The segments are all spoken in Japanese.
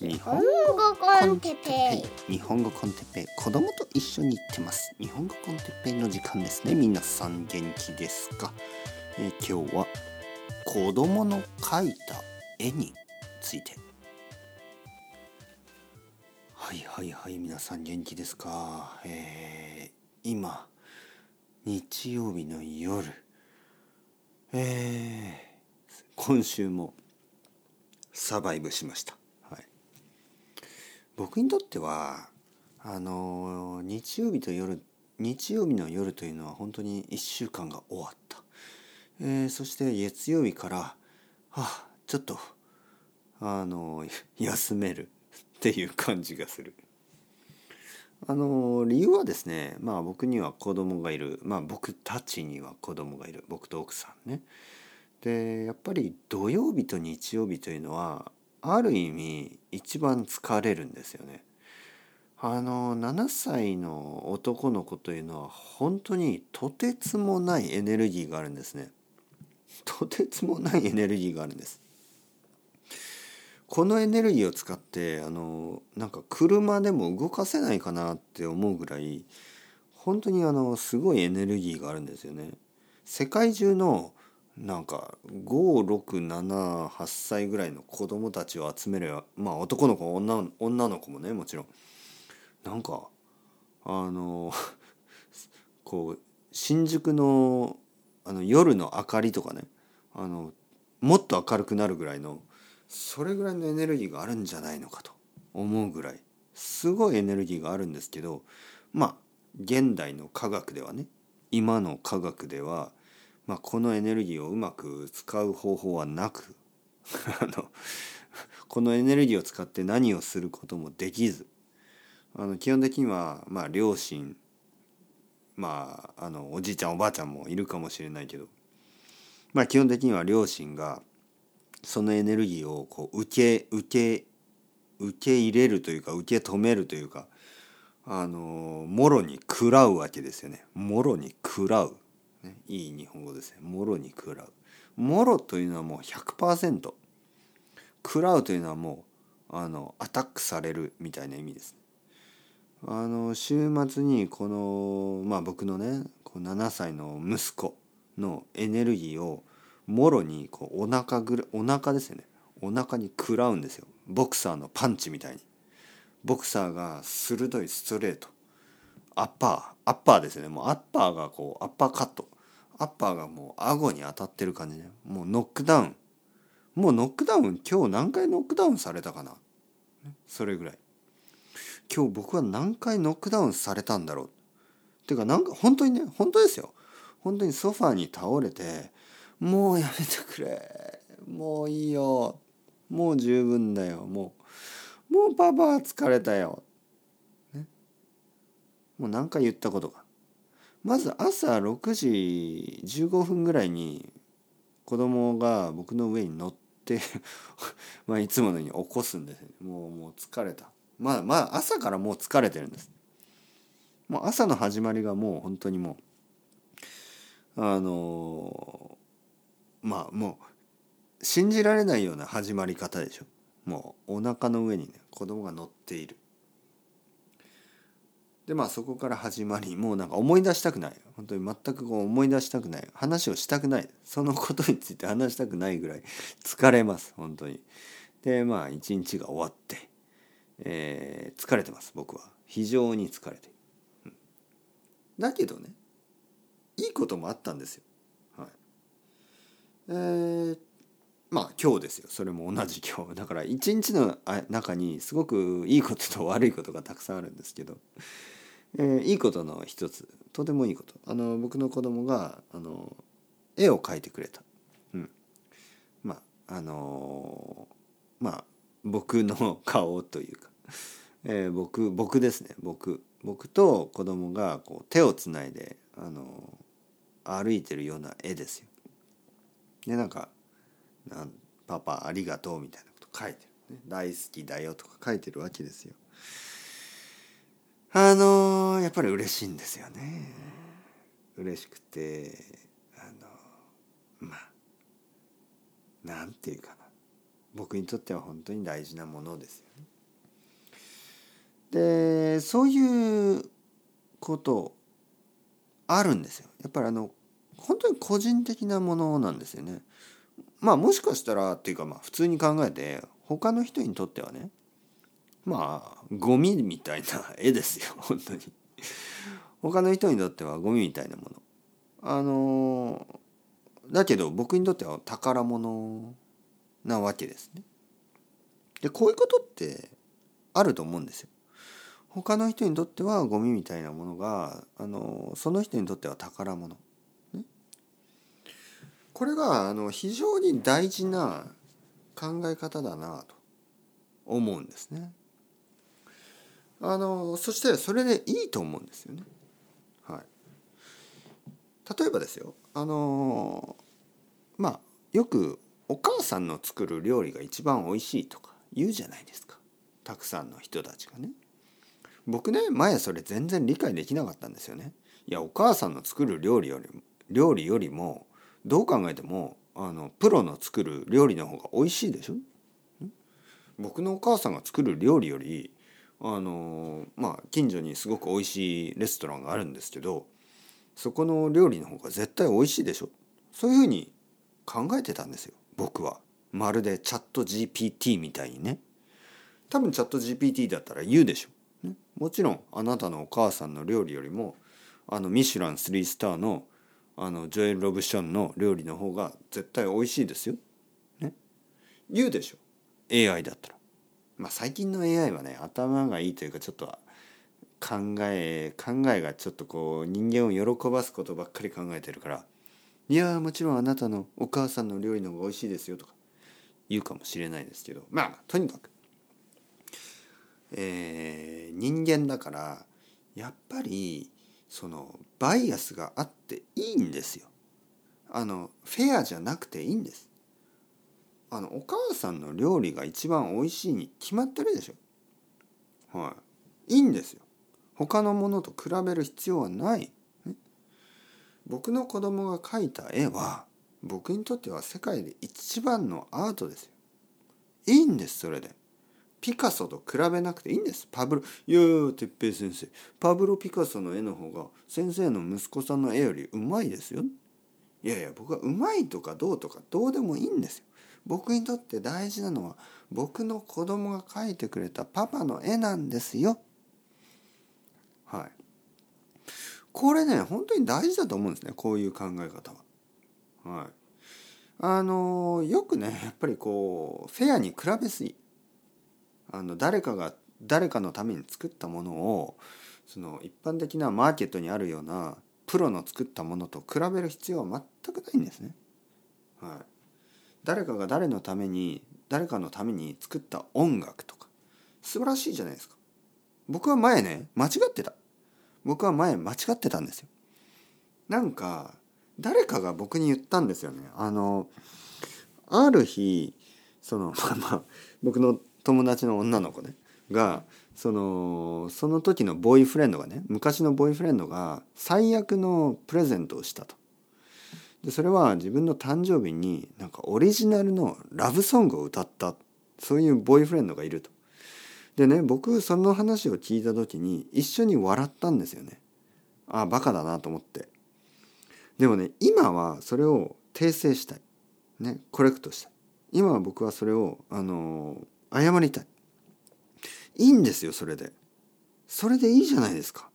日本語コンテッペ。イ日本語コンテッペ。イ子供と一緒に行ってます。日本語コンテッペイの時間ですね。皆さん元気ですか、えー今日は子供の描いた絵について。はいはいはい。皆さん元気ですか？えー今日曜日の夜。えー今週もサバイブしました。僕にとってはあの日曜日と夜日曜日の夜というのは本当に1週間が終わった、えーそして月曜日からはあちょっとあの休めるっていう感じがする。あの理由はですねまあ僕には子供がいるまあ僕たちには子供がいる僕と奥さんね。でやっぱり土曜日と日曜日というのはある意味一番疲れるんですよね。あの7歳の男の子というのは本当にとてつもないエネルギーがあるんですね。とてつもないエネルギーがあるんです。このエネルギーを使ってあのなんか車でも動かせないかなって思うぐらい本当にあのすごいエネルギーがあるんですよね。世界中のなんか5678歳ぐらいの子供たちを集めればまあ男の子女女の子もねもちろん。なんかあの こう新宿のあの夜の明かりとかねあのもっと明るくなるぐらいのそれぐらいのエネルギーがあるんじゃないのかと思うぐらい。すごいエネルギーがあるんですけどまあ現代の科学ではね今の科学ではまあ、このエネルギーをうまく使う方法はなく あのこのエネルギーを使って何をすることもできずあの基本的にはまあ両親まああのおじいちゃんおばあちゃんもいるかもしれないけどまあ基本的には両親がそのエネルギーをこう受け受け受け入れるというか受け止めるというかあのもろに食らうわけですよねもろに食らう。ね、いい日本語ですね。もろに食らう。もろというのはもう100%。食らうというのはもうあのアタックされるみたいな意味です。あの週末にこのまあ僕のねこう7歳の息子のエネルギーをもろにこうお腹ぐるお腹ですよねお腹に食らうんですよボクサーのパンチみたいにボクサーが鋭いストレートアッパーアッパーですよねもうアッパーがこうアッパーカットアッパーがもう顎に当たってる感じね。もうノックダウン。もうノックダウン今日何回ノックダウンされたかな。それぐらい。今日僕は何回ノックダウンされたんだろう。てかなんか本当にね本当ですよ。本当にソファーに倒れてもうやめてくれ。もういいよ。もう十分だよ。もうもうパパは疲れたよ、ね、もう何回言ったことか。まず朝6時15分ぐらいに子供が僕の上に乗って まあいつものように起こすんですよ。もうもう疲れた。まあまあ朝からもう疲れてるんです。もう朝の始まりがもう本当にもうあのまあもう信じられないような始まり方でしょ。もうお腹の上にね子供が乗っている。でまあそこから始まりもうなんか思い出したくない。本当に全くこう思い出したくない。話をしたくない。そのことについて話したくないぐらい疲れます。本当に。でまあ一日が終わって、えー疲れてます僕は。非常に疲れて、だけどねいいこともあったんですよ。はい。えーまあ今日ですよ。それも同じ今日。だから一日のあ中にすごくいいことと悪いことがたくさんあるんですけど、えーいいことの一つ。とてもいいこと。あの僕の子供があの絵を描いてくれた、うん、まああのまあ僕の顔というか、えー僕僕ですね。僕。僕と子供がこう手をつないであの歩いてるような絵ですよ。でなんかなん「パパありがとう」みたいなこと書いてる、ね「大好きだよ」とか書いてるわけですよ。あのーやっぱり嬉しいんですよね。嬉しくてあのまあなんていうかな僕にとっては本当に大事なものですよね。でそういうことあるんですよ。やっぱりあの本当に個人的なものなんですよね。まあもしかしたらっていうかまあ普通に考えて他の人にとってはねまあゴミみたいな絵ですよ 本当に。他の人にとってはゴミみたいなもの。あのだけど僕にとっては宝物なわけですね。でこういうことってあると思うんですよ。他の人にとってはゴミみたいなものがあのその人にとっては宝物。これがあの非常に大事な考え方だなと思うんですね。あのそしてそれでいいと思うんですよね。はい、例えばですよあのまあよくお母さんの作る料理が一番おいしいとか言うじゃないですかたくさんの人たちがね。僕ね前それ全然理解できなかったんですよね。いやお母さんの作る料理より料理よりもどう考えてもあのプロの作る料理の方が美味しいでしょ？僕のお母さんが作る料理よりあのまあ近所にすごく美味しいレストランがあるんですけどそこの料理の方が絶対美味しいでしょ？そういうふうに考えてたんですよ僕は。まるでチャット GPT みたいにね。多分チャット GPT だったら言うでしょ？ね、もちろんあなたのお母さんの料理よりもあのミシュラン3スターのあのジョエル・ロブションの料理の方が絶対美味しいですよ。ね、言うでしょ AI だったら。まあ最近の AI はね頭がいいというかちょっと考え考えがちょっとこう人間を喜ばすことばっかり考えてるから「いやもちろんあなたのお母さんの料理の方が美味しいですよ」とか言うかもしれないですけどまあとにかくえー、人間だからやっぱりそのバイアスがあっていいんですよ。あのフェアじゃなくていいんです。あのお母さんの料理が一番美味しいに決まってるでしょ。はい。いいんですよ。他のものと比べる必要はない。ね、僕の子供が描いた絵は僕にとっては世界で一番のアートですよ。いいんですそれで。ピカソと比べなくていいんです。パブロいや哲平先生。パブロ・ピカソの絵の方が先生の息子さんの絵よりうまいですよ。いやいや僕はうまいとかどうとかどうでもいいんですよ。僕にとって大事なのは僕の子供が描いてくれたパパの絵なんですよ。はい。これね本当に大事だと思うんですね。こういう考え方は。はい。あのよくねやっぱりこうフェアに比べすぎ。あの誰かが誰かのために作ったものをその一般的なマーケットにあるようなプロの作ったものと比べる必要は全くないんですね。はい、誰かが誰のために誰かのために作った音楽とか素晴らしいじゃないですか。僕は前ね間違ってた。僕は前間違ってたんですよ。なんか誰かが僕に言ったんですよね。あのある日その まあまあ僕の友達の女の子ねがそのその時のボーイフレンドがね昔のボーイフレンドが最悪のプレゼントをしたと。でそれは自分の誕生日になんかオリジナルのラブソングを歌ったそういうボーイフレンドがいると。でね僕その話を聞いた時に一緒に笑ったんですよね。ああバカだなと思って。でもね今はそれを訂正したい。ねコレクトしたい。今は僕はそれをあの謝りたい。いいんですよ、それで。それでいいじゃないですか。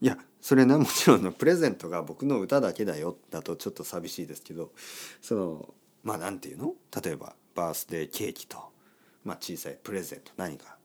いや、それね、もちろんのプレゼントが僕の歌だけだよだとちょっと寂しいですけど、その、まあなんていうの？例えば、バースデーケーキと、まあ小さいプレゼント何か、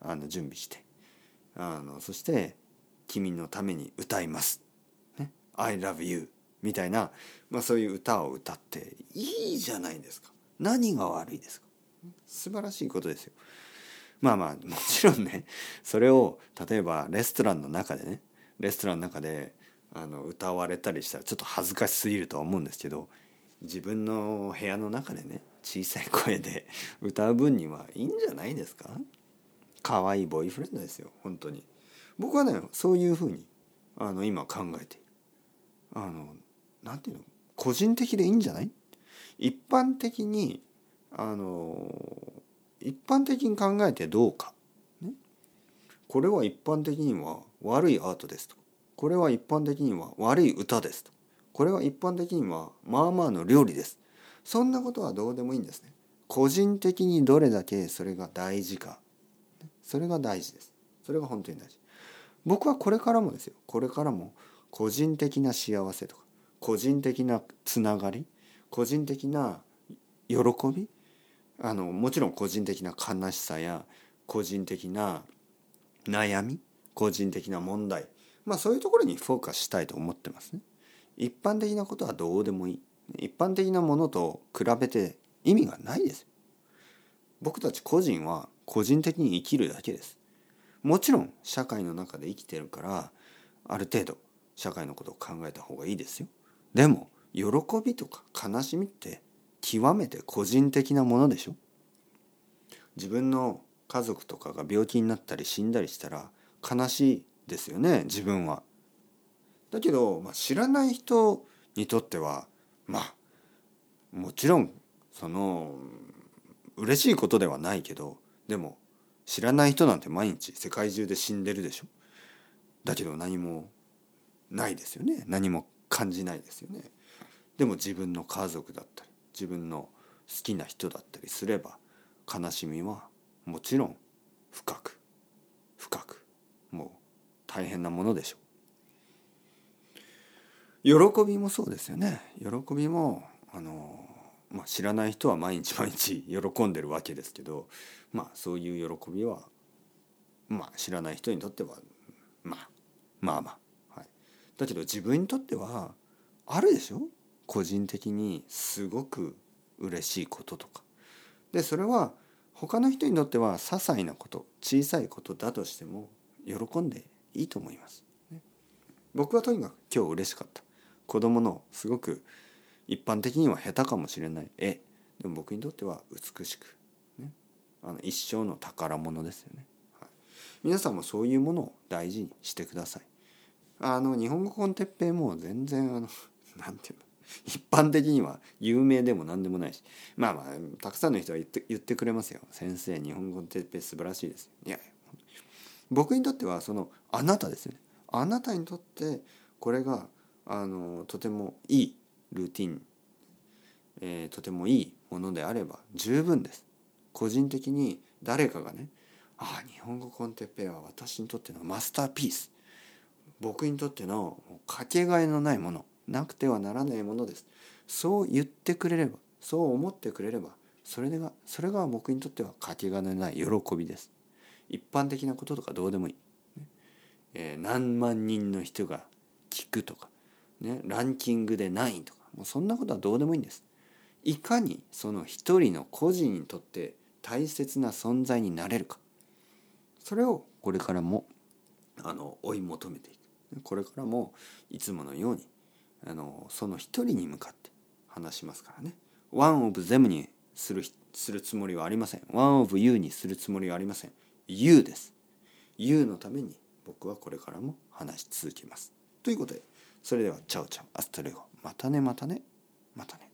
あの、準備して、あの、そして、君のために歌います。ね。I love you. みたいな、まあそういう歌を歌っていいじゃないですか。何が悪いですか素晴らしいことですよ。まあまあもちろんねそれを例えばレストランの中でねレストランの中であの歌われたりしたらちょっと恥ずかしすぎるとは思うんですけど自分の部屋の中でね小さい声で 歌う分にはいいんじゃないですか？可愛いボーイフレンドですよ本当に。僕はねそういうふうにあの今考えてあのなんていうの個人的でいいんじゃない？一般的にあの一般的に考えてどうか、ね、これは一般的には悪いアートですと。これは一般的には悪い歌ですと。これは一般的にはまあまあの料理です。そんなことはどうでもいいんですね。個人的にどれだけそれが大事か。それが大事です。それが本当に大事。僕はこれからもですよ。これからも個人的な幸せとか個人的なつながり個人的な喜びあのもちろん個人的な悲しさや個人的な悩み個人的な問題まあそういうところにフォーカスしたいと思ってますね。一般的なことはどうでもいい。一般的なものと比べて意味がないです僕たち個人は個人的に生きるだけです。もちろん社会の中で生きてるからある程度社会のことを考えた方がいいですよ。でも喜びとか悲しみって極めて個人的なものでしょ？自分の家族とかが病気になったり死んだりしたら悲しいですよね自分は。だけど、まあ、知らない人にとってはまあもちろんその嬉しいことではないけどでも知らない人なんて毎日世界中で死んでるでしょ？だけど何もないですよね。何も感じないですよね。でも自分の家族だったり自分の好きな人だったりすれば悲しみはもちろん深く深くもう大変なものでしょう。喜びもそうですよね。喜びもあのまあ、知らない人は毎日毎日喜んでるわけですけど、まあ、そういう喜びは、まあ、知らない人にとっては、まあ、まあまあ、はい、だけど自分にとってはあるでしょ？個人的にすごく嬉しいこととか。でそれは他の人にとっては些細なこと小さいことだとしても喜んでいいと思います。ね、僕はとにかく今日嬉しかった。子供のすごく一般的には下手かもしれない。絵でも僕にとっては美しく、ね、あの一生の宝物ですよね、はい、皆さんもそういうものを大事にしてください。あの日本語コンテッペイも全然あのなんていうの？一般的には有名でも何でもないし。まあまあたくさんの人は言って言ってくれますよ。先生日本語コンテッペイ素晴らしいですいや僕にとってはそのあなたですよね。あなたにとってこれがあのとてもいいルーティン、えー、とてもいいものであれば十分です。個人的に誰かがねああ日本語コンテッペイは私にとってのマスターピース。僕にとってのかけがえのないもの。なくてはならないものです。そう言ってくれればそう思ってくれればそれがそれが僕にとってはかけがえのない喜びです。一般的なこととかどうでもいい、えー、何万人の人が聞くとか、ね、ランキングで何位とかもうそんなことはどうでもいいんです。いかにその一人の個人にとって大切な存在になれるか。それをこれからもあの追い求めていく。これからもいつものようにあのその一人に向かって話しますからね。 one of them にするするつもりはありません。 one of you にするつもりはありません。 You です。 You のために僕はこれからも話し続けます。ということでそれでは ciao ciao。 hasta luego。またねまたねまたね。